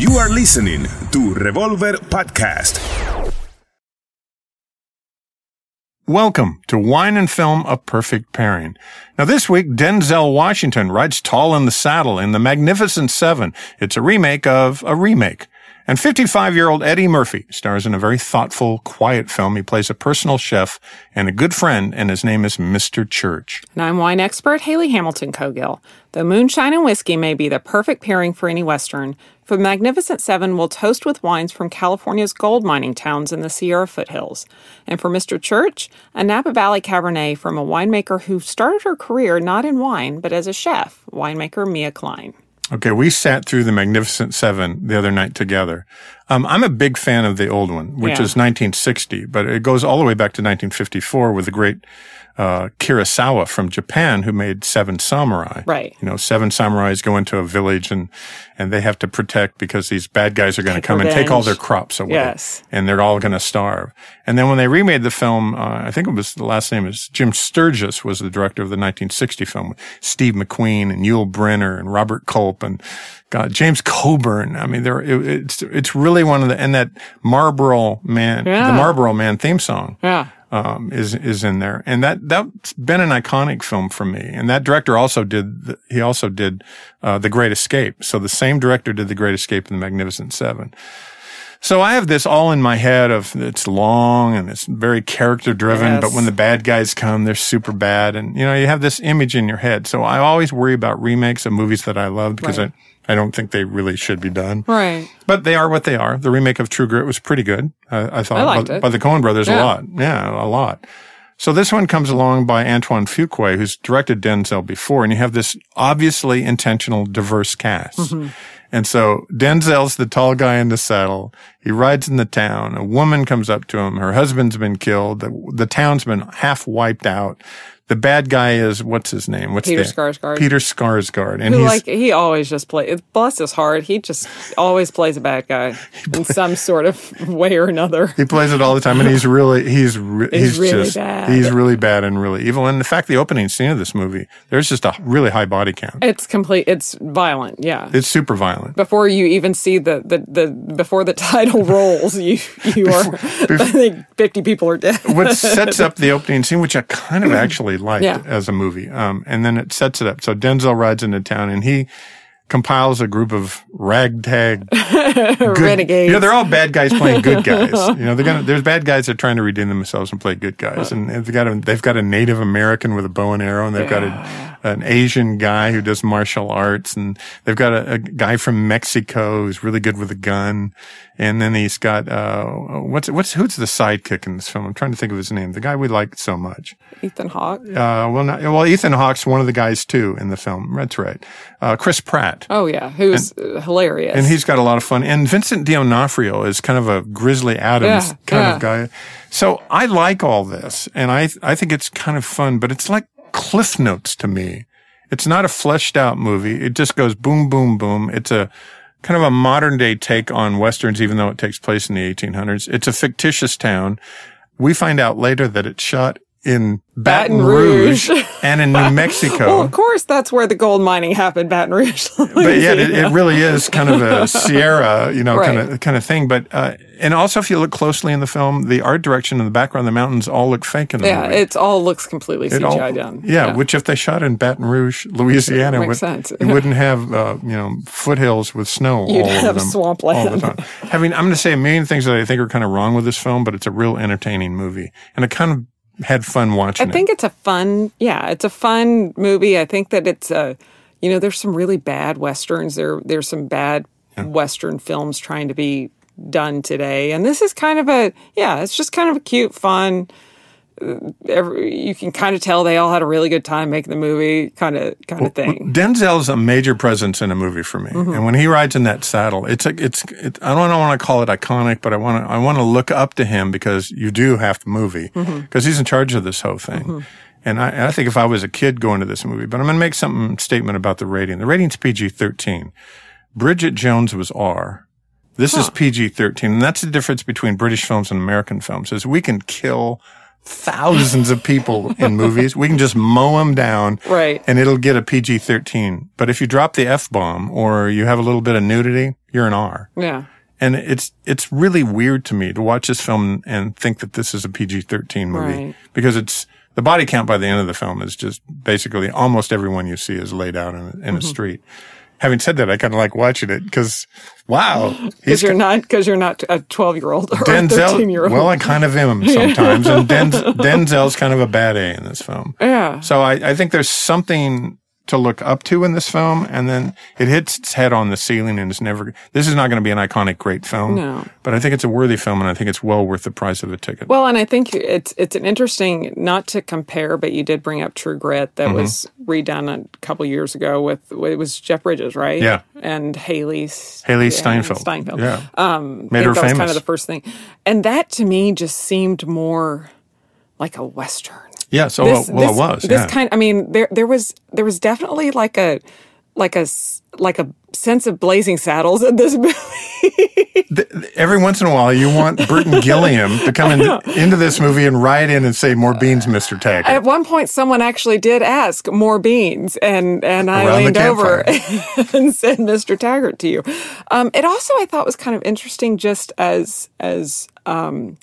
You are listening to Revolver Podcast. Welcome to Wine and Film, a perfect pairing. Now this week, Denzel Washington rides tall in the saddle in The Magnificent Seven. It's a remake of a remake. And 55 year old Eddie Murphy stars in a very thoughtful, quiet film. He plays a personal chef and a good friend, and his name is Mr. Church. And I'm wine expert Hayley Hamilton Cogill. Though moonshine and whiskey may be the perfect pairing for any Western, for the Magnificent Seven, we'll toast with wines from California's gold mining towns in the Sierra foothills. And for Mr. Church, a Napa Valley Cabernet from a winemaker who started her career not in wine, but as a chef, winemaker Mia Klein. Okay, we sat through the Magnificent Seven the other night together. Um, I'm a big fan of the old one, which Yeah. is 1960, but it goes all the way back to 1954 with the great uh, Kurosawa from Japan who made Seven Samurai. Right. You know, seven samurais go into a village and and they have to protect because these bad guys are going to come and take all their crops away. Yes. And they're all going to starve. And then when they remade the film, uh, I think it was the last name is Jim Sturges was the director of the 1960 film. with Steve McQueen and Yul Brynner and Robert Culp and God, James Coburn. I mean, there it, it's it's really one of the and that Marlboro Man, the Marlboro Man theme song Yeah. um, is is in there, and that that's been an iconic film for me. And that director also did the, he also did uh, The Great Escape. So the same director did The Great Escape and The Magnificent Seven. So I have this all in my head of it's long and it's very character driven, Yes. but when the bad guys come, they're super bad, and you know you have this image in your head. So I always worry about remakes of movies that I love because Right. I I don't think they really should be done. Right. But they are what they are. The remake of True Grit was pretty good. I, I thought I liked by, it. by the Coen brothers a lot. Yeah, a lot. So this one comes along by Antoine Fuqua, who's directed Denzel before, and you have this obviously intentional diverse cast. Mm-hmm. And so Denzel's the tall guy in the saddle. He rides in the town. A woman comes up to him. Her husband's been killed. The, the town's been half wiped out. The bad guy is what's his name? What's Peter the, Skarsgård. Peter Skarsgård, and Who he's like he always just plays. Bless his heart, he just always plays a bad guy in some sort of way or another. He plays it all the time, and he's really he's re- He's he's, really just bad. he's really bad and really evil. And in fact, the opening scene of this movie, there's just a really high body count. It's complete. It's violent. Yeah. It's super violent. before you even see the, the, the before the title rolls, you you are I think fifty people are dead. What sets up the opening scene, which I kind of actually liked Yeah. as a movie, um, and then it sets it up. So Denzel rides into town, and he compiles a group of ragtag good, Renegades. You know, they're all bad guys playing good guys. you know, they're gonna. There's bad guys that are trying to redeem themselves and play good guys, and they've got a they've got a Native American with a bow and arrow, and they've got a, an Asian guy who does martial arts, and they've got a, a guy from Mexico who's really good with a gun, and then he's got uh, what's what's who's the sidekick in this film? I'm trying to think of his name. The guy we like so much. Ethan Hawke. Uh, well, not, well, Ethan Hawke's one of the guys too in the film. That's right. Uh, Chris Pratt. Oh yeah, who's uh, hilarious. And he's got a lot of fun. And Vincent D'Onofrio is kind of a Grizzly Adams Yeah, kind yeah. of guy. So I like all this and I, I think it's kind of fun, but it's like cliff notes to me. It's not a fleshed out movie. It just goes boom, boom, boom. It's a kind of a modern day take on Westerns, even though it takes place in the 1800s. It's a fictitious town. We find out later that it's shot in Baton, Baton Rouge, Rouge. and in New Mexico. well, of course, that's where the gold mining happened, Baton Rouge. but yeah, it, it really is kind of a Sierra, you know, kind of kind of thing. But uh, and also, if you look closely in the film, the art direction and the background, the mountains all look fake in the yeah, movie. it all looks completely It CGI all- done. Yeah, which if they shot in Baton Rouge, Louisiana, Makes would, sense. it wouldn't have uh, you know foothills with snow. You'd have them swampland. all the time. Having, I'm going to say a million things that I think are kind of wrong with this film, but it's a real entertaining movie, and I kind of had fun watching I think it's a fun, yeah, it's a fun movie. I think that it's a, you know, there's some really bad westerns. There, there's some bad western films trying to be done today, and this is kind of a, yeah, it's just kind of a cute, fun. Every, you can kind of tell they all had a really good time making the movie, kind of, kind of thing. Denzel's a major presence in a movie for me, Mm-hmm. and when he rides in that saddle, it's a, it's it, I don't want to call it iconic, but I want to I want to look up to him because you do have the movie because Mm-hmm. he's in charge of this whole thing. And I, I think if I was a kid going to this movie, but I'm going to make some statement about the rating. The rating's PG-13. Bridget Jones was R. This is PG-13, and that's the difference between British films and American films. Is we can kill thousands of people in movies. We can just mow them down. Right. And it'll get a PG 13. But if you drop the F bomb or you have a little bit of nudity, you're an R. Yeah. And it's, it's really weird to me to watch this film and think that this is a PG 13 movie Right. because it's, the body count by the end of the film is just basically almost everyone you see is laid out in, in Mm-hmm. a street. Having said that, I kind of like watching it because, wow, Because you're not because you're not a 12 year old or a thirteen year old. Well, I kind of am sometimes, and Denz, Denzel's kind of a bad A in this film. yeah. So I, I think there's something to look up to in this film, and then it hits its head on the ceiling, and it's never. This is not going to be an iconic, great film. No. but I think it's a worthy film, and I think it's well worth the price of a ticket. Well, and I think it's it's an interesting not to compare, but you did bring up True Grit that Mm-hmm. was redone a couple years ago with it was Jeff Bridges, right? Yeah. and Haley's Hailee yeah, Steinfeld. Steinfeld. Yeah. Um, Made her that was kind of the first thing, and that to me just seemed more like a western. Yeah. So This, well, this, it was. this yeah. kind. I mean, there there was there was definitely like a like a like a sense of Blazing Saddles in this movie. Every once in a while, you want Burton Gilliam to come in, into this movie and ride in and say, "More beans, Mister Taggart." At one point, someone actually did ask more beans, and and I Around leaned over and said, "Mr. Taggart, to you." Um, it also, I thought, was kind of interesting, just as as um,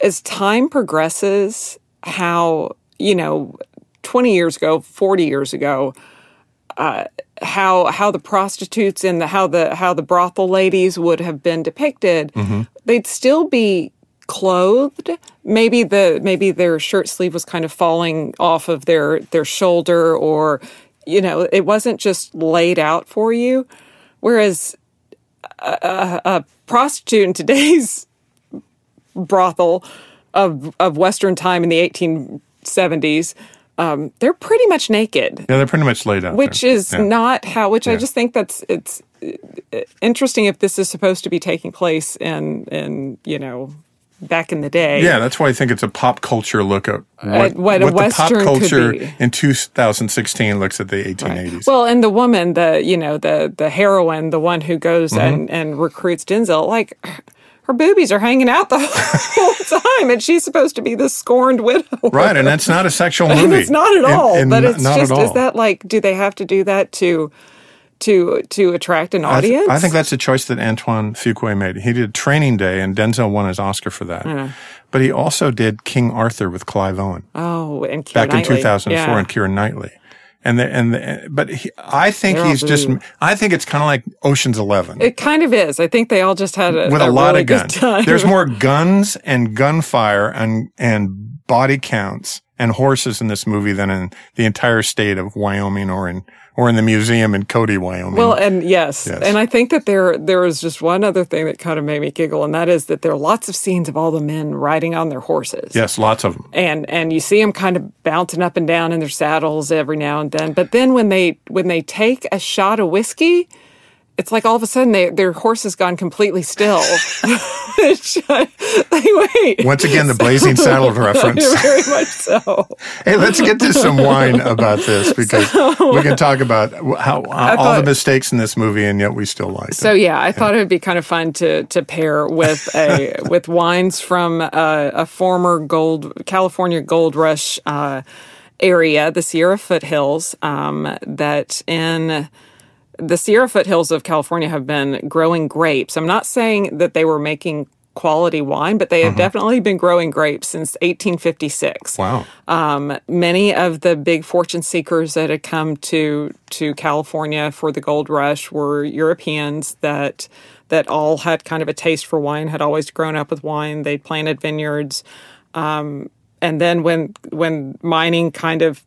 as time progresses, how you know, twenty years ago, forty years ago, uh, how how the prostitutes and the how the how the brothel ladies would have been depicted, they'd still be clothed. Maybe the maybe their shirt sleeve was kind of falling off of their their shoulder, or you know, it wasn't just laid out for you. Whereas a, a, a prostitute in today's brothel of of Western time in the eighteen seventies. Um, they're pretty much naked yeah, they're pretty much laid out. which there. is Yeah. not how which i just think that's it's uh, interesting if this is supposed to be taking place in in you know back in the day Yeah, that's why I think it's a pop culture look at what, At what a the pop culture in 2016 looks at the 1880s. well and the woman the you know the the heroine the one who goes Mm-hmm. and and recruits denzel like her boobies are hanging out the whole time and she's supposed to be the scorned widow right, and that's not a sexual movie. and it's not at all and but it's not just is that like do they have to do that to to to attract an I, th- audience I think that's a choice that Antoine Fuqua made. He did Training Day, and Denzel won his Oscar for that. But he also did King Arthur with Clive Owen oh and Keira back in 2004 Yeah. and Keira Knightley. And the, and the, but he, I think They're he's just. I think it's kind of like Ocean's Eleven It kind of is. I think they all just had a, with a, lot really of guns. There's more guns and gunfire and and body counts and horses in this movie than in the entire state of Wyoming or in or in the museum in Cody, Wyoming. Well, and yes. Yes. and I think that there there is just one other thing that kind of made me giggle, and that is that there are lots of scenes of all the men riding on their horses. yes, lots of them. and and you see them kind of bouncing up and down in their saddles every now and then. But then when they when they take a shot of whiskey, it's like all of a sudden they, their horse has gone completely still. Wait, Once again, the Blazing Saddle reference. very much so. Hey, let's get to some wine about this because we can talk about how all thought- the mistakes in this movie, and yet we still like So it. yeah, I thought it would be kind of fun to to pair with a with wines from a, a former gold California gold rush uh, area, the Sierra foothills. Um, that in the Sierra foothills of California have been growing grapes. I'm not saying that they were making quality wine, but they have definitely been growing grapes since 1856 Wow. um, many of the big fortune seekers that had come to to California for the gold rush were Europeans that that all had kind of a taste for wine, had always grown up with wine. They planted vineyards, um, and then when when mining kind of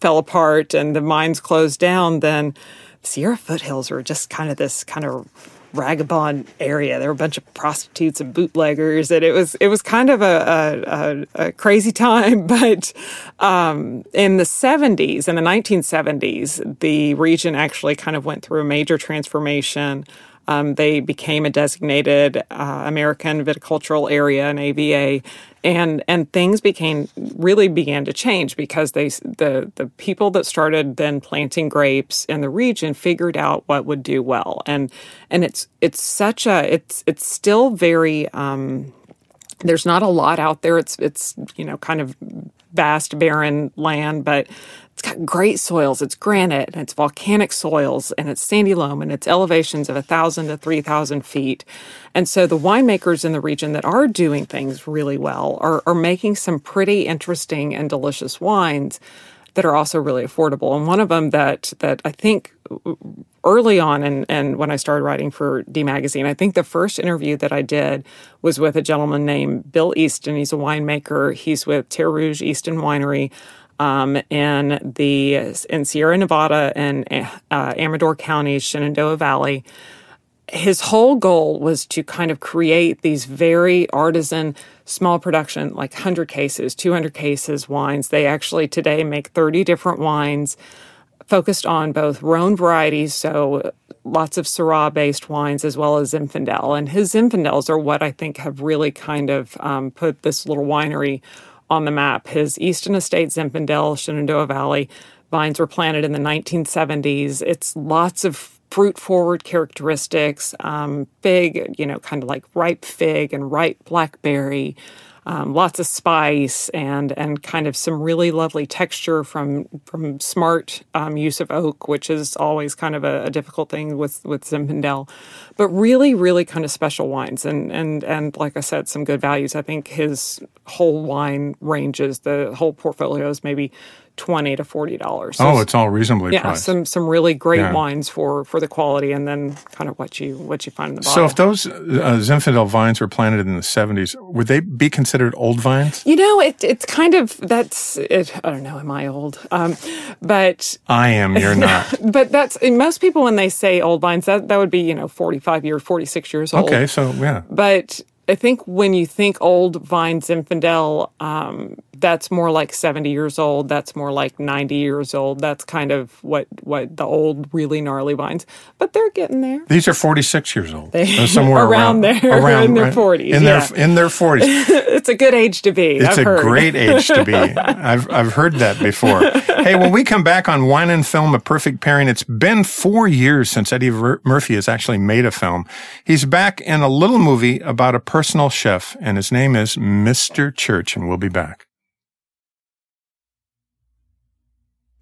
fell apart and the mines closed down, then Sierra foothills were just kind of this kind of vagabond area. There were a bunch of prostitutes and bootleggers, and it was it was kind of a, a, a, a crazy time. But um, in the seventies, in the nineteen seventies, the region actually kind of went through a major transformation. Um, they became a designated uh, American viticultural area, an AVA, and and things became really began to change because they the the people that started then planting grapes in the region figured out what would do well, and and it's it's such a it's it's still very. Um, There's not a lot out there. It's it's you know kind of vast barren land, but it's got great soils. It's granite, it's volcanic soils, and it's sandy loam, and it's elevations of a thousand to three thousand feet. And so the winemakers in the region that are doing things really well are, are making some pretty interesting and delicious wines that are also really affordable. And one of them that that I think early on and and when I started writing for D Magazine, I think the first interview that I did was with a gentleman named Bill Easton. He's a winemaker. He's with Terre Rouge Easton Winery. Um, in the in Sierra Nevada and uh, Amador County, Shenandoah Valley, his whole goal was to kind of create these very artisan small production like 100 cases 200 cases wines they actually today make 30 different wines focused on both Rhone varieties, so lots of Syrah based wines, as well as Zinfandel. And his Zinfandels are what I think have really kind of um, put this little winery on the map. His Easton Estate Zinfandel, Shenandoah Valley vines were planted in the 1970s. It's lots of fruit forward characteristics, um, fig, you know, kind of like ripe fig and ripe blackberry um, lots of spice and and kind of some really lovely texture from from smart um, use of oak, which is always kind of a, a, difficult thing with with Zinfandel, but really really kind of special wines and and and like I said, some good values. I think his whole wine ranges, the whole portfolio is maybe twenty to forty dollars. So oh, it's all reasonably yeah, priced. some some really great yeah. wines for for the quality, and then kind of what you what you find in the bottle. So, if those uh, Zinfandel vines were planted in the seventies, would they be considered old vines? You know, it, it's kind of that's it, I don't know. Am I old? Um, but I am. You're not. but that's most people when they say old vines, that that would be you know forty five years, forty six years old. Okay, so yeah. But I think when you think old vines Zinfandel, um, that's more like 70 years old. That's more like 90 years old. That's kind of what, what the old, really gnarly vines. But they're getting there. These are 46 years old. They, somewhere around, around there, around, in their right? 40s. In, yeah. their, in their 40s. it's a good age to be. It's I've a heard. great age to be. I've, I've heard that before. hey, when we come back on Wine and Film, A Perfect Pairing, it's been four years since Eddie Murphy has actually made a film. He's back in a little movie about a personal chef, and his name is Mr. Church, and we'll be back.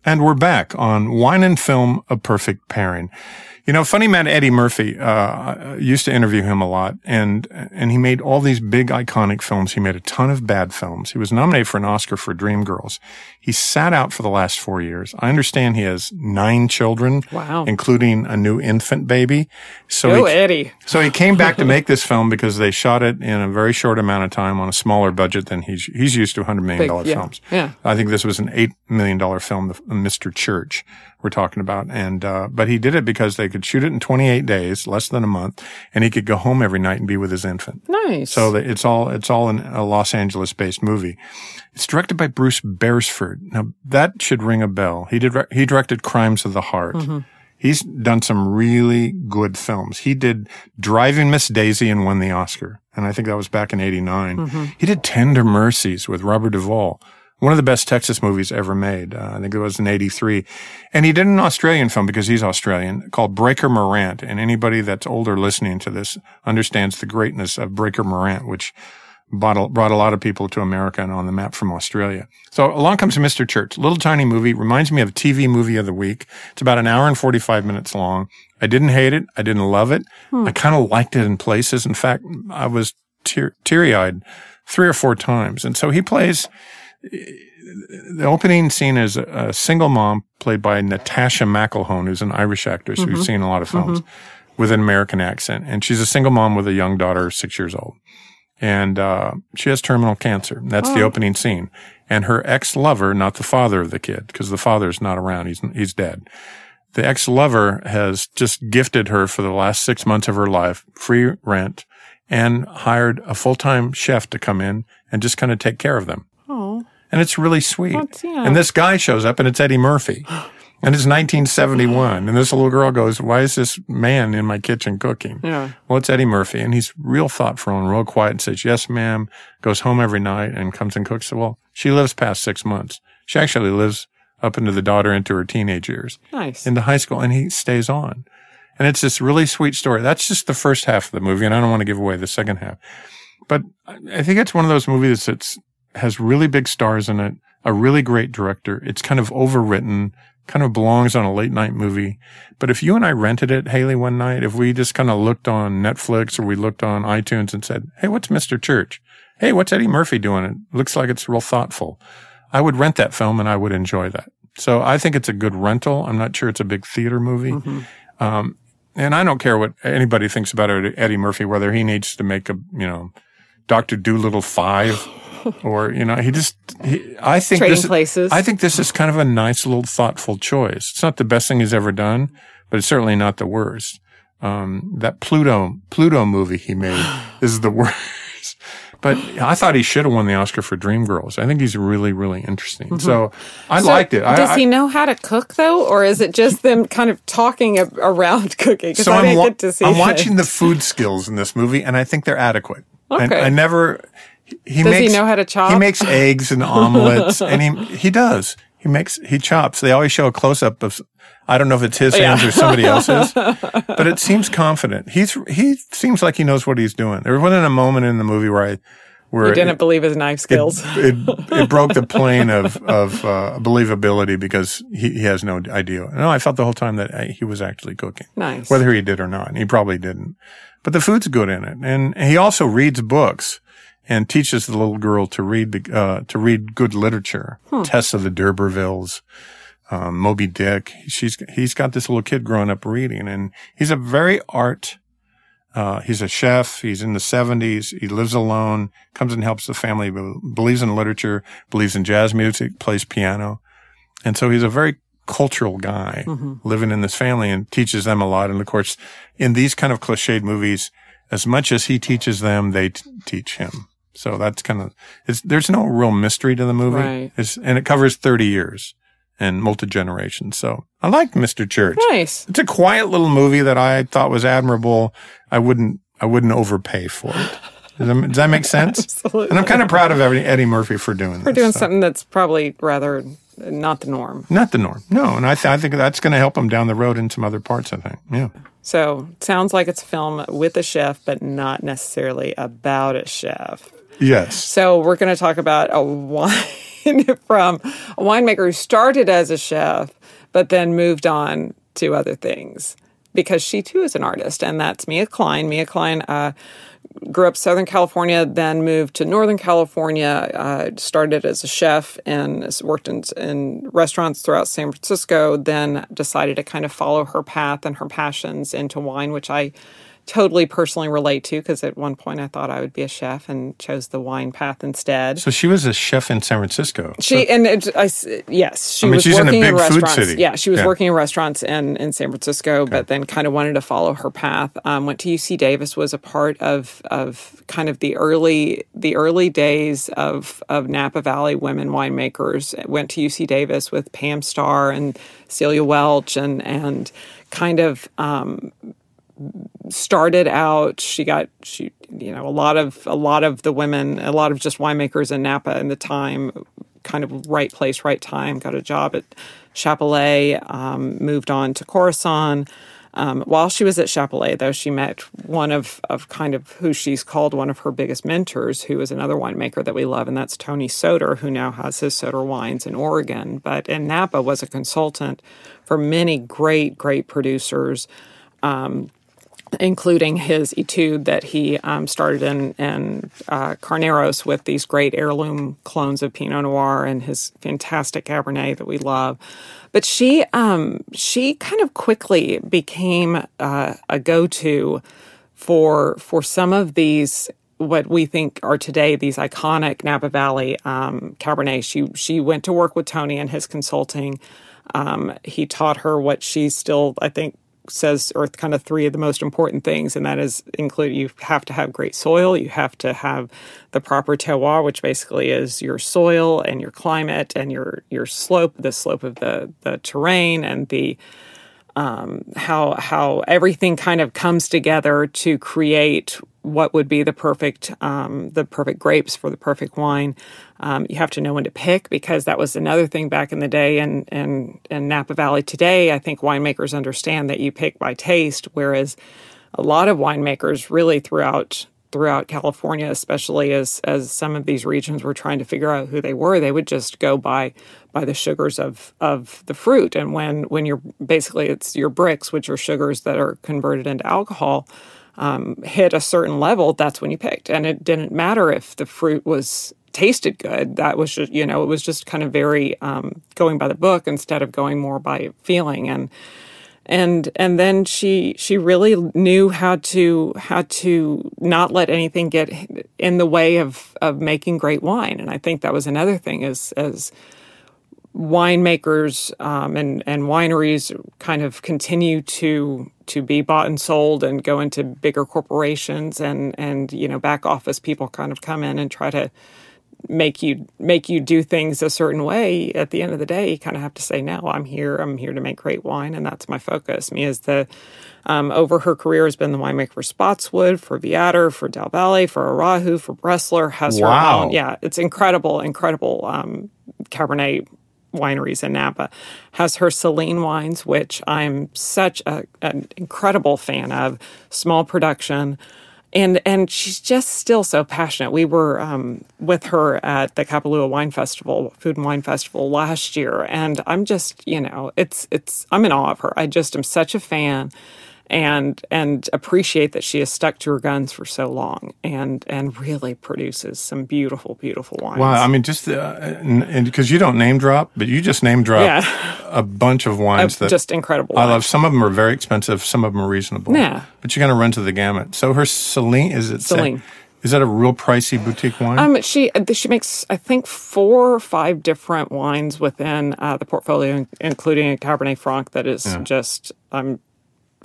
And we're back on Wine and Film, A Perfect Pairing. You know, funny man Eddie Murphy, uh, used to interview him a lot and, and he made all these big iconic films. He made a ton of bad films. He was nominated for an Oscar for Dreamgirls. He sat out for the last four years. I understand he has nine children. Wow. Including a new infant baby. So Go he, Eddie. So he came back to make this film because they shot it in a very short amount of time on a smaller budget than he's, he's used to $100 million Big, yeah, films. Yeah. I think this was an $8 million film, Mr. Church we're talking about. And, uh, but he did it because they could shoot it in 28 days, less than a month, and he could go home every night and be with his infant. Nice. So it's all, it's all in a Los Angeles based movie. It's directed by Bruce Beresford. Now that should ring a bell. He did, he directed Crimes of the Heart. Mm-hmm. He's done some really good films. He did Driving Miss Daisy and won the Oscar. And I think that was back in 89. Mm-hmm. He did Tender Mercies with Robert Duvall one of the best Texas movies ever made. Uh, I think it was in 83. And he did an Australian film because he's Australian called Breaker Morant. And anybody that's older listening to this understands the greatness of Breaker Morant, which brought a, brought a lot of people to America and on the map from Australia. So along comes Mr. Church, little tiny movie, reminds me of a TV movie of the week. It's about an hour and 45 minutes long. I didn't hate it. I didn't love it. Hmm. I kind of liked it in places. In fact, I was tear, teary eyed three or four times. And so he plays, the opening scene is a, single mom played by Natascha McElhone, who's an Irish actress mm-hmm. we've seen a lot of films mm-hmm. with an American accent. And she's a single mom with a young daughter, six years old. And, uh, she has terminal cancer. That's oh. the opening scene. And her ex-lover, not the father of the kid, because the father's not around. He's, he's dead. The ex-lover has just gifted her for the last six months of her life free rent and hired a full-time chef to come in and just kind of take care of them and it's really sweet. Yeah. And this guy shows up, and it's Eddie Murphy. And it's 1971. And this little girl goes, why is this man in my kitchen cooking? Yeah. Well, it's Eddie Murphy. And he's real thoughtful and real quiet and says, yes, ma'am, goes home every night and comes and cooks. Well, she lives past six months. She actually lives up into the daughter into her teenage years. Nice. Into high school. And he stays on. And it's this really sweet story. That's just the first half of the movie. And I don't want to give away the second half. but I think it's one of those movies that's has really big stars in it, a really great director. It's kind of overwritten, kind of belongs on a late night movie. But if you and I rented it, Hayley, one night, if we just kind of looked on Netflix or we looked on iTunes and said, Hey, what's Mr. Church? Hey, what's Eddie Murphy doing? It looks like it's real thoughtful. I would rent that film and I would enjoy that. So I think it's a good rental. I'm not sure it's a big theater movie. Mm-hmm. Um, and I don't care what anybody thinks about Eddie Murphy, whether he needs to make a, you know, Dr. Dolittle five or, you know, he just, he, I think Trading this, places. I think this is kind of a nice little thoughtful choice. It's not the best thing he's ever done, but it's certainly not the worst. Um, that Pluto, Pluto movie he made is the worst. But I thought he should have won the Oscar for Dreamgirls. I think he's really, really interesting. Mm-hmm. So I so liked it. Does I, he know how to cook though, or is it just them kind of talking around cooking? So I am wa- I'm watching the food skills in this movie, and I think they're adequate. Okay. I, I never. He does makes, he know how to chop? He makes eggs and omelets, and he he does. He makes he chops. They always show a close up of I don't know if it's his yeah. hands or somebody else's, but it seems confident. He's he seems like he knows what he's doing. There wasn't a moment in the movie where I where you didn't it, believe his knife skills. It, it, it broke the plane of of uh, believability because he, he has no idea. No, I felt the whole time that he was actually cooking. Nice, whether he did or not. He probably didn't, but the food's good in it, and he also reads books and teaches the little girl to read uh, to read good literature. Hmm. Tess of the D'Urbervilles um, Moby Dick. She's he's got this little kid growing up reading, and he's a very art. Uh, he's a chef. He's in the seventies. He lives alone. Comes and helps the family. Believes in literature. Believes in jazz music. Plays piano, and so he's a very cultural guy mm-hmm. living in this family and teaches them a lot. And of course, in these kind of cliched movies, as much as he teaches them, they t- teach him. So that's kind of, there's no real mystery to the movie. Right. and it covers 30 years and multi generations. So I like Mr. Church. Nice. It's a quiet little movie that I thought was admirable. I wouldn't, I wouldn't overpay for it. Does that, does that make sense? Absolutely. And I'm kind of proud of Eddie Murphy for doing for this, doing so. something that's probably rather not the norm. Not the norm. No. And I, th- I think that's going to help him down the road in some other parts, I think. Yeah. So sounds like it's a film with a chef, but not necessarily about a chef. Yes. So we're going to talk about a wine from a winemaker who started as a chef, but then moved on to other things because she too is an artist, and that's Mia Klein. Mia Klein uh, grew up Southern California, then moved to Northern California. Uh, started as a chef and worked in, in restaurants throughout San Francisco. Then decided to kind of follow her path and her passions into wine, which I totally personally relate to because at one point I thought I would be a chef and chose the wine path instead. So she was a chef in San Francisco. She so. and it, I, yes, she I mean, was working in, a big in restaurants. Food city. Yeah, she was yeah. working in restaurants in in San Francisco, okay. but then kind of wanted to follow her path. Um, went to UC Davis, was a part of of kind of the early the early days of of Napa Valley women winemakers. Went to UC Davis with Pam Starr and Celia Welch and and kind of um, started out she got she you know a lot of a lot of the women a lot of just winemakers in Napa in the time kind of right place right time got a job at Chappellet um, moved on to Corasson um, while she was at Chappellet though she met one of of kind of who she's called one of her biggest mentors who is another winemaker that we love and that's Tony Soter who now has his Soter wines in Oregon. But in Napa was a consultant for many great great producers. Um, including his etude that he um, started in, in uh, Carneros with these great heirloom clones of Pinot Noir and his fantastic Cabernet that we love. But she um, she kind of quickly became uh, a go to for for some of these what we think are today these iconic Napa Valley um, Cabernet. She she went to work with Tony and his consulting. Um, he taught her what she still I think says or kind of three of the most important things, and that is include you have to have great soil, you have to have the proper terroir, which basically is your soil and your climate and your your slope, the slope of the the terrain and the um, how how everything kind of comes together to create what would be the perfect um, the perfect grapes for the perfect wine. Um, you have to know when to pick because that was another thing back in the day. And and in Napa Valley today, I think winemakers understand that you pick by taste, whereas a lot of winemakers really throughout throughout California, especially as as some of these regions were trying to figure out who they were, they would just go by by the sugars of of the fruit. And when when you're basically it's your Brix, which are sugars that are converted into alcohol, um, hit a certain level, that's when you picked. And it didn't matter if the fruit was tasted good. That was just you know it was just kind of very um, going by the book instead of going more by feeling and and and then she she really knew how to how to not let anything get in the way of of making great wine. And i think that was another thing as as winemakers um, and and wineries kind of continue to to be bought and sold and go into bigger corporations and and you know back office people kind of come in and try to make you make you do things a certain way at the end of the day you kind of have to say no i'm here. I'm here to make great wine and that's my focus. Me as the um, over her career has been the winemaker for Spottswoode for Viader for Dalla Valle for Araujo for bressler has Wow. her own yeah it's incredible incredible um, cabernet wineries in napa. Has her Selene wines which i'm such a, an incredible fan of. Small production and and she's just still so passionate. We were um, with her at the Kapalua Wine Festival, Food and Wine Festival last year, and I'm just you know it's it's I'm in awe of her. I just am such a fan, and and appreciate that she has stuck to her guns for so long, and and really produces some beautiful beautiful wines. Wow, I mean, just uh, and because you don't name drop, but you just name drop Yeah. a bunch of wines that just incredible. I love. Some of them are very expensive. Some of them are reasonable. Yeah. but you're going to run to the gamut. So her Selene is it? Selene. Is that a real pricey boutique wine? Um, she she makes I think four or five different wines within uh, the portfolio, including a Cabernet Franc that is just I'm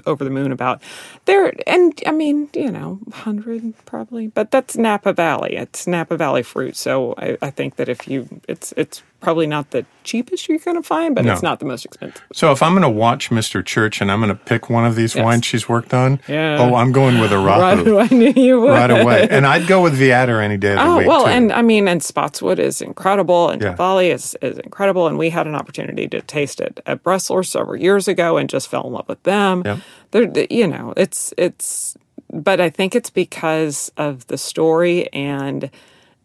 over the moon about. There and I mean you know hundred probably, but that's Napa Valley. It's Napa Valley fruit, so I, I think that if you it's it's probably not the cheapest you're going to find, but No. it's not the most expensive. so if I'm going to watch Mr. Church and I'm going to pick one of these Yes. wines she's worked on, Yeah. oh, I'm going with a Right, I knew you would. right away, and I'd go with Viader any day of the Oh week. well, too. and I mean, and Spottswoode is incredible, and Yeah. Valley is is incredible, and we had an opportunity to taste it at Bressler several years ago, and just fell in love with them. Yep. They're, you know, it's it's, but I think it's because of the story and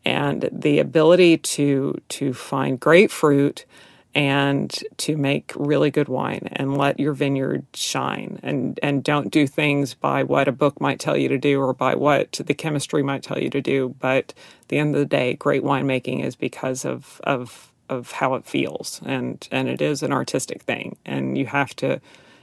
and the ability to to find great fruit and to make really good wine and let your vineyard shine. And and don't do things by what a book might tell you to do or by what the chemistry might tell you to do. But at the end of the day great winemaking is because of of of how it feels. And and it is an artistic thing. And you have to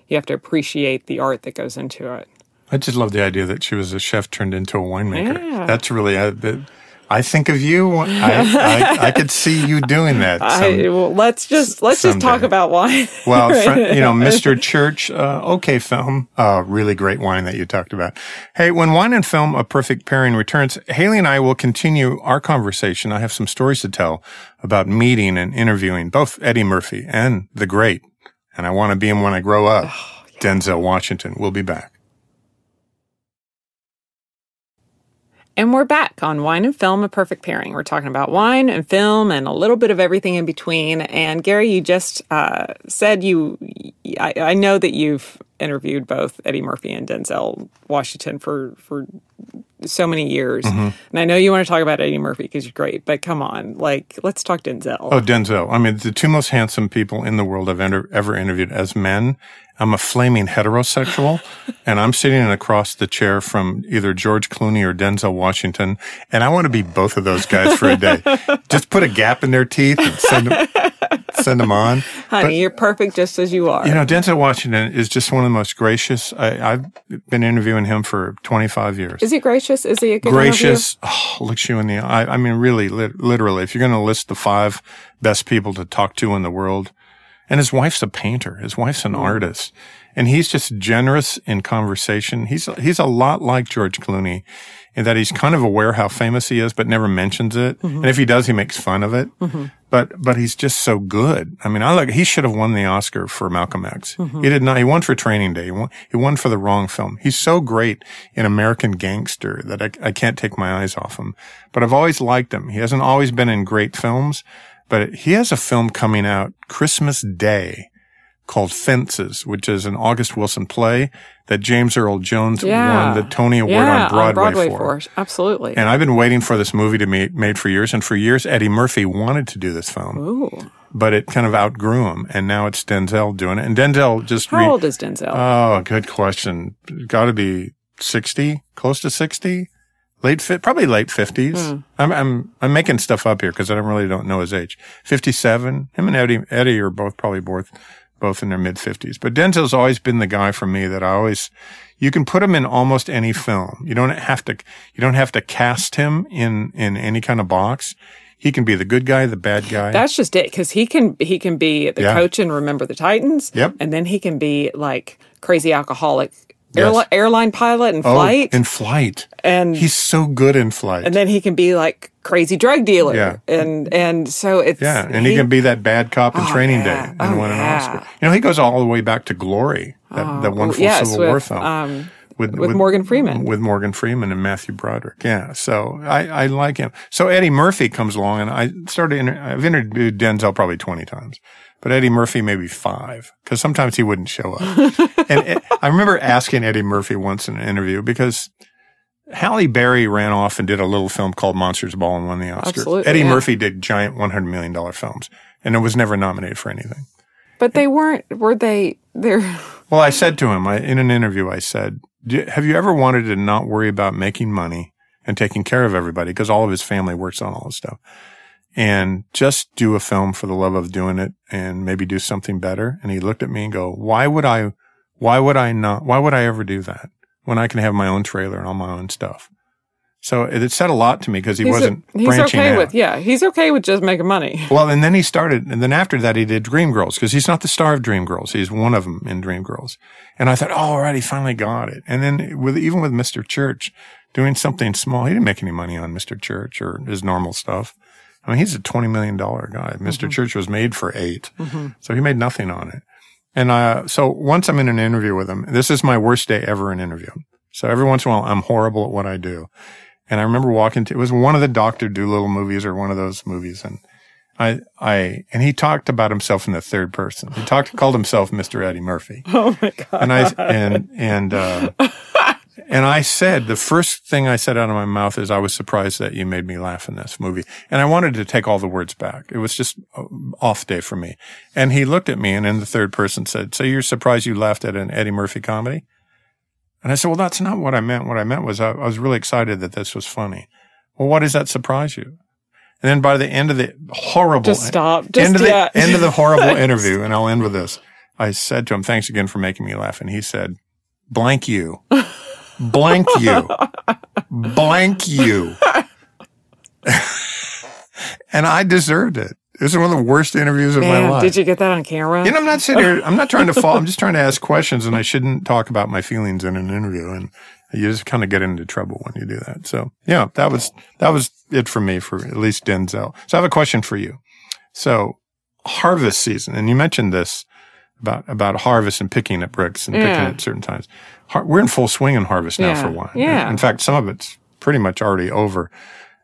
you have to appreciate the art that goes into it. I just love the idea that she was a chef turned into a winemaker. Yeah. That's really, uh, I, that- I think of you. I, I, I could see you doing that. I, well, let's just let's just talk about wine well, you know, Mr. Church, uh, okay film, uh, really great wine that you talked about. Hey, when wine and film, a perfect pairing returns, Hayley and I will continue our conversation. I have some stories to tell about meeting and interviewing both Eddie Murphy and the great, and I want to be him when I grow up. Denzel Washington. We'll be back. And we're back on Wine and Film, a perfect pairing. We're talking about wine and film and a little bit of everything in between. And Gary, you just uh, said you, I, I know that you've interviewed both Eddie Murphy and Denzel Washington for, for so many years. Mm-hmm. And I know you want to talk about Eddie Murphy because you're great, but come on, like, let's talk Denzel. Oh, Denzel. I mean, the two most handsome people in the world I've enter, ever interviewed as men. I'm a flaming heterosexual and I'm sitting across the chair from either George Clooney or Denzel Washington. And I want to be both of those guys for a day. Just put a gap in their teeth and send them, send them on. Honey, you're perfect just as you are. You know, Denzel Washington is just one of the most gracious. I, I've been interviewing him for 25 years. Is he gracious? Is he a good gracious, oh, looks you in the eye. I mean, really, lit- literally, if you're going to list the five best people to talk to in the world, and his wife's a painter, his wife's an mm. artist, and he's just generous in conversation. He's he's a lot like George Clooney in that he's kind of aware how famous he is, but never mentions it. Mm-hmm. And if he does, he makes fun of it. Mm-hmm. But but he's just so good. I mean, I like he should have won the Oscar for Malcolm X. Mm-hmm. He did not. He won for Training Day. He won, he won for the wrong film. He's so great in American Gangster that I, I can't take my eyes off him. But I've always liked him. He hasn't always been in great films, but he has a film coming out Christmas Day called Fences, which is an August Wilson play that James Earl Jones Yeah. won the Tony Award yeah, on Broadway, for. Absolutely. And I've been waiting for this movie to be made for years. And for years, Eddie Murphy wanted to do this film, Ooh. but it kind of outgrew him. And now it's Denzel doing it. And Denzel just How re- old is Denzel? Oh, good question. Got to be 60, close to 60, late fit, probably late 50s. Hmm. I'm, I'm, I'm making stuff up here because I don't really don't know his age. 57. Him and Eddie, Eddie are both probably both, both in their mid 50s. But Denzel's always been the guy for me that I always, you can put him in almost any film. You don't have to, you don't have to cast him in, in any kind of box. He can be the good guy, the bad guy. That's just it, because he can he can be the Yeah. coach in Remember the Titans. Yep. And then he can be like crazy alcoholic Yes. airli- airline pilot in oh, flight, in flight. and He's so good in flight. and then he can be like crazy drug dealer. Yeah. And and so it's Yeah, and he, can be that bad cop in Oh, Training yeah. Day and Oh, win an yeah. Oscar. You know, he goes all the way back to Glory, that, that wonderful yes, Civil with, War film um, with Morgan Freeman. with Morgan Freeman and Matthew Broderick. Yeah, so I, I like him. So Eddie Murphy comes along, and I started. Inter- I've interviewed Denzel probably twenty times, but Eddie Murphy maybe five because sometimes he wouldn't show up. and it, I remember asking Eddie Murphy once in an interview because. Halle Berry ran off and did a little film called Monsters Ball and won the Oscar. Absolutely, Eddie yeah. Murphy did giant $100 million films and it was never nominated for anything. but they weren't. Were they? They're Well, I said to him I, in an interview, I said, have you ever wanted to not worry about making money and taking care of everybody? Because all of his family works on all this stuff and just do a film for the love of doing it and maybe do something better. And he looked at me and go, why would I, why would I not, why would I ever do that when I can have my own trailer and all my own stuff? So it, it said a lot to me because he he's, wasn't he's branching okay out. with yeah. He's okay with just making money. Well, and then he started, and then after that, he did Dreamgirls because he's not the star of Dreamgirls. He's one of them in Dreamgirls. And I thought, oh, all right, he finally got it. And then with, even with Mr. Church doing something small, he didn't make any money on Mr. Church or his normal stuff. I mean, he's a $20 million guy. mister Church was made for 8 So he made nothing on it. And, uh, so once I'm in an interview with him, this is my worst day ever in interview. So every once in a while, I'm horrible at what I do. And I remember walking to, it was one of the Dr. Dolittle movies or one of those movies. And I, I, and he talked about himself in the third person. He talked, called himself Mr. Eddie Murphy. Oh my god. And I, and, and, uh, and I said, the first thing I said out of my mouth is, I was surprised that you made me laugh in this movie. And I wanted to take all the words back. It was just uh, off day for me. And he looked at me and in the third person said, so you're surprised you laughed at an Eddie Murphy comedy? And I said, well, that's not what I meant. What I meant was I, I was really excited that this was funny. Well, why does that surprise you? And then by the end of the horrible Just stop. Just end of the end of the horrible interview, and I'll end with this. I said to him, "Thanks again for making me laugh," and he said, "Blank you, blank you, blank you," and I deserved it. It was one of the worst interviews of my Man, life. did you get that on camera? You know, I'm not sitting here. I'm not trying to fall. I'm just trying to ask questions, and I shouldn't talk about my feelings in an interview. And you just kind of get into trouble when you do that. So yeah, that was that was it for me for at least Denzel. So I have a question for you. So harvest season, and you mentioned this about about harvest and picking at Brix and Yeah. picking at certain times. We're in full swing in harvest now Yeah. for wine. Yeah. In fact, some of it's pretty much already over.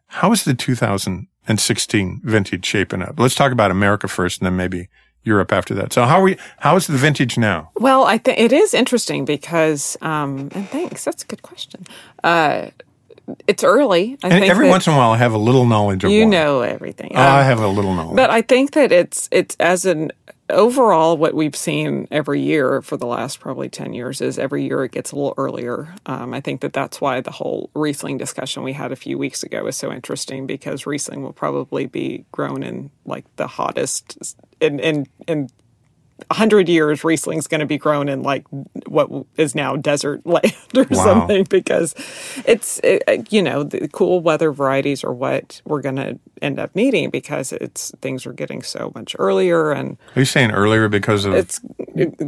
How is the 2016 vintage shaping up? Let's talk about America first, and then maybe Europe after that. So how are we? How is the vintage now? Well, I think it is interesting because, um, and thanks, that's a good question. Uh, it's early. I And think every once in a while, I have a little knowledge of you wine. know everything. Oh, I Um, have a little knowledge. but I think that it's it's as an overall what we've seen every year for the last probably 10 years is every year it gets a little earlier. Um, i think that that's why the whole riesling discussion we had a few weeks ago is so interesting because riesling will probably be grown in like the hottest in in in 100 years riesling's going to be grown in like what is now desert land or Wow. something because it's it, you know the cool weather varieties are what we're going to end up needing because it's things are getting so much earlier and Are you saying earlier because of it's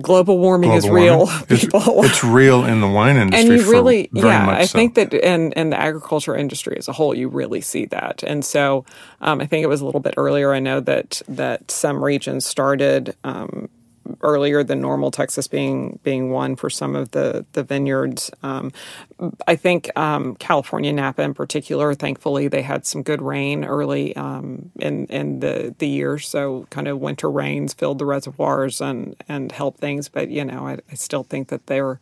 global warming is real warming? It's, people it's real in the wine industry. and you really yeah i so. think that in, in the agriculture industry as a whole you really see that and so um, i think it was a little bit earlier i know that that some regions started um, earlier than normal. Texas being being one for some of the the vineyards. Um, I think um, California Napa in particular. Thankfully, they had some good rain early um, in in the the year, so kind of winter rains filled the reservoirs and and helped things. But you know, I, I still think that they're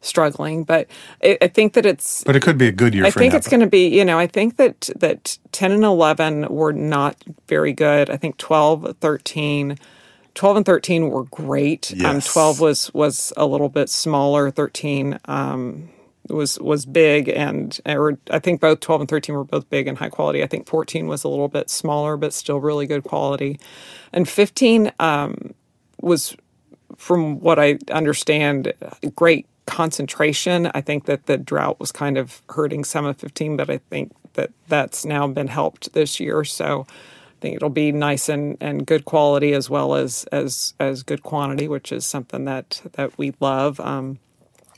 struggling. But I, I, think that it's. But it could be a good year. I think Napa. it's going to be. You know, I think that that ten and eleven were not very good. I think 12, 13 12 and 13 were great. Um, yes. Um, 12 was was a little bit smaller. 13 um, was was big, and or I think both 12 and 13 were both big and high quality. I think 14 was a little bit smaller, but still really good quality. And 15 um, was, from what I understand, great concentration. I think that the drought was kind of hurting some of 15, but I think that that's now been helped this year. So think it'll be nice and, and good quality as well as as as good quantity, which is something that that we love. Um,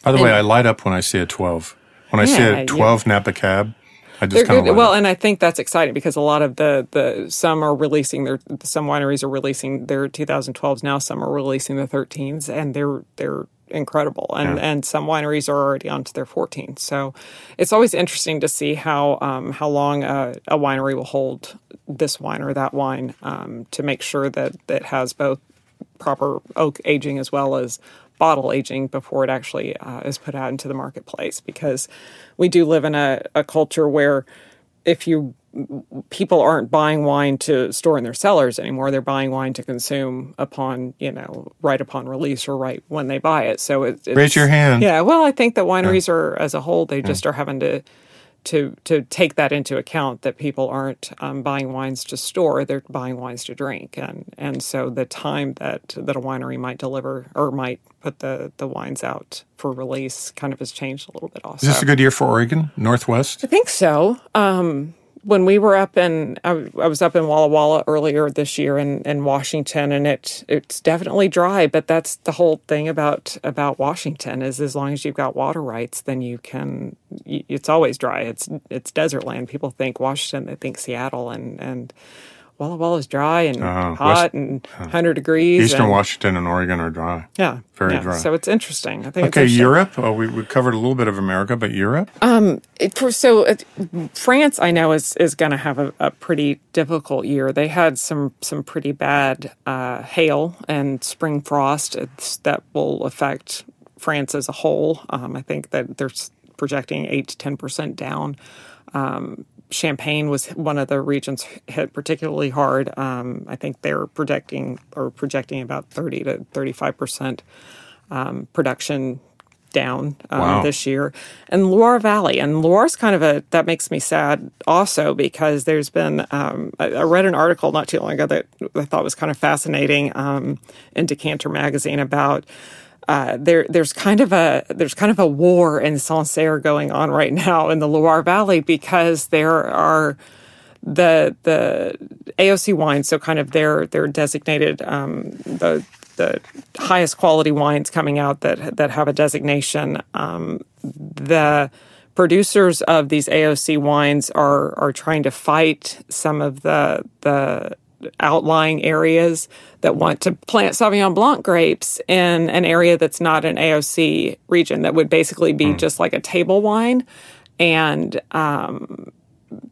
By the and, way, I light up when I see a twelve. When I yeah, see a twelve yeah. Napa cab, I just kind of well, up. and I think that's exciting because a lot of the the some are releasing their some wineries are releasing their 2012s now. Some are releasing the 13s, and they're they're incredible. And yeah. and some wineries are already onto their 14th. So it's always interesting to see how um, how long a, a, winery will hold this wine or that wine um, to make sure that it has both proper oak aging as well as bottle aging before it actually uh, is put out into the marketplace. Because we do live in a, a culture where if you people aren't buying wine to store in their cellars anymore. They're buying wine to consume upon, you know, right upon release or right when they buy it. So it, it's, raise your hand. Yeah, well, I think that wineries yeah. are, as a whole, they just yeah. are having to to to take that into account that people aren't um, buying wines to store; they're buying wines to drink, and and so the time that that a winery might deliver or might put the the wines out for release kind of has changed a little bit. Also, is this a good year for Oregon Northwest? I think so. Um, when we were up in, I, I, was up in Walla Walla earlier this year in, in Washington, and it it's definitely dry. But that's the whole thing about about Washington is as long as you've got water rights, then you can. It's always dry. It's it's desert land. People think Washington, they think Seattle, and and Walla Walla is dry and uh, hot West, and 100 degrees. Eastern and, Washington and Oregon are dry. Yeah. Very yeah, dry. So it's interesting. I think Okay, Europe. Oh, we, we covered a little bit of America, but Europe? Um, it, so it, France, I know, is, is going to have a, a, pretty difficult year. They had some, some pretty bad uh, hail and spring frost that will affect France as a whole. Um, I think that they're projecting 8 to 10% down. Um, Champagne was one of the regions hit particularly hard. Um, I think they're projecting or projecting about 30 to 35 percent um, production down um, wow. this year. And Loire Valley, and Loire's kind of a that makes me sad also because there's been um, I, I, read an article not too long ago that I thought was kind of fascinating um, in Decanter magazine about uh, there there's kind of a there's kind of a war in Sancerre going on right now in the Loire Valley because there are the the AOC wines, so kind of their their designated um, the the highest quality wines coming out that that have a designation. Um, the producers of these AOC wines are are trying to fight some of the the outlying areas that want to plant Sauvignon Blanc grapes in an area that's not an AOC region that would basically be mm. just like a table wine. And um,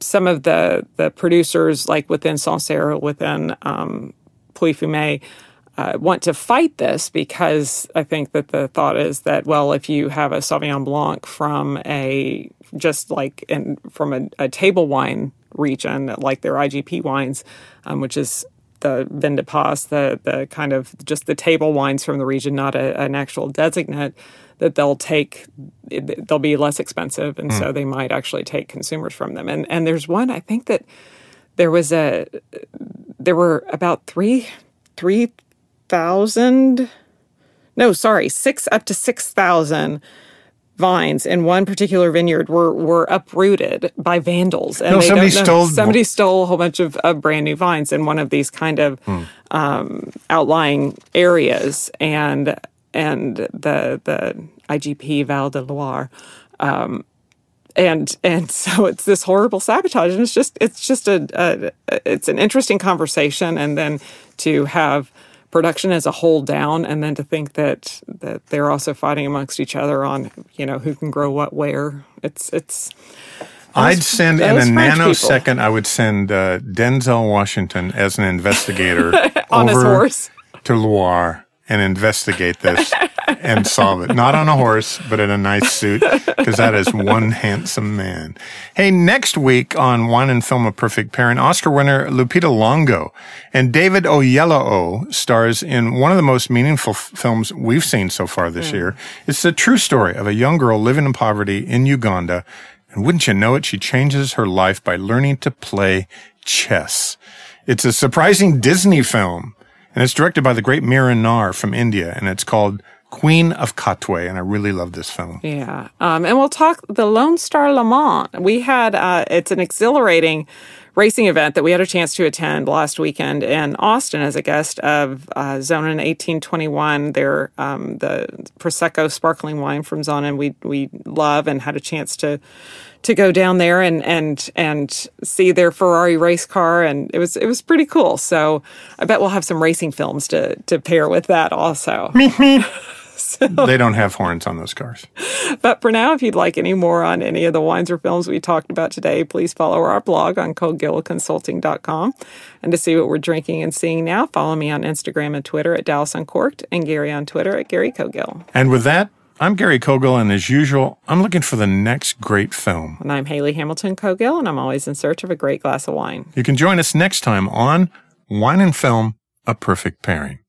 some of the the producers, like within Sancerre, within um, Pouilly-Fumé, uh, want to fight this because I think that the thought is that well, if you have a Sauvignon Blanc from a just like in from a, a table wine region, like their IGP wines, um, which is the vin de pays, the the kind of just the table wines from the region, not a, an actual designate, that they'll take, they'll be less expensive, and mm. so they might actually take consumers from them. And and there's one I think that there was a there were about three three thousand, no, sorry, six up to six thousand vines in one particular vineyard were were uprooted by vandals. And no, somebody stole. Somebody stole a whole bunch of, of, brand new vines in one of these kind of hmm. um, outlying areas, and and the the IGP Val de Loire. Um, and and so it's this horrible sabotage, and it's just it's just a, a it's an interesting conversation, and then to have production as a whole down, and then to think that that they're also fighting amongst each other on you know who can grow what where. It's it's. I'd send in a French nanosecond. I would send uh, Denzel Washington as an investigator On his over horse. to Loire and investigate this and solve it. Not on a horse, but in a nice suit, because that is one handsome man. Hey, next week on Wine and Film: A Perfect Pairing, Oscar winner Lupita Nyong'o and David Oyelowo stars in one of the most meaningful f- films we've seen so far this hmm. year. It's the true story of a young girl living in poverty in Uganda. And wouldn't you know it, she changes her life by learning to play chess. It's a surprising Disney film, and it's directed by the great Mira Nair from India, and it's called Queen of Katwe, and I really love this film. Yeah. Um, and we'll talk the Lone Star Le Mans. We had, uh, it's an exhilarating racing event that we had a chance to attend last weekend in Austin as a guest of uh, Zonin 1821. Their, um, the Prosecco sparkling wine from Zonin we, we love and had a chance to to go down there and and and see their Ferrari race car and it was it was pretty cool. So I bet we'll have some racing films to to pair with that also. They don't have horns on those cars. But for now, if you'd like any more on any of the wines or films we talked about today, please follow our blog on cogillconsulting.com. And to see what we're drinking and seeing now, follow me on Instagram and Twitter at Dallas Uncorked and Gary on Twitter at Gary Cogill. And with that, I'm Gary Cogill, and as usual, I'm looking for the next great film. And I'm Hayley Hamilton Cogill, and I'm always in search of a great glass of wine. You can join us next time on Wine and Film, A Perfect Pairing.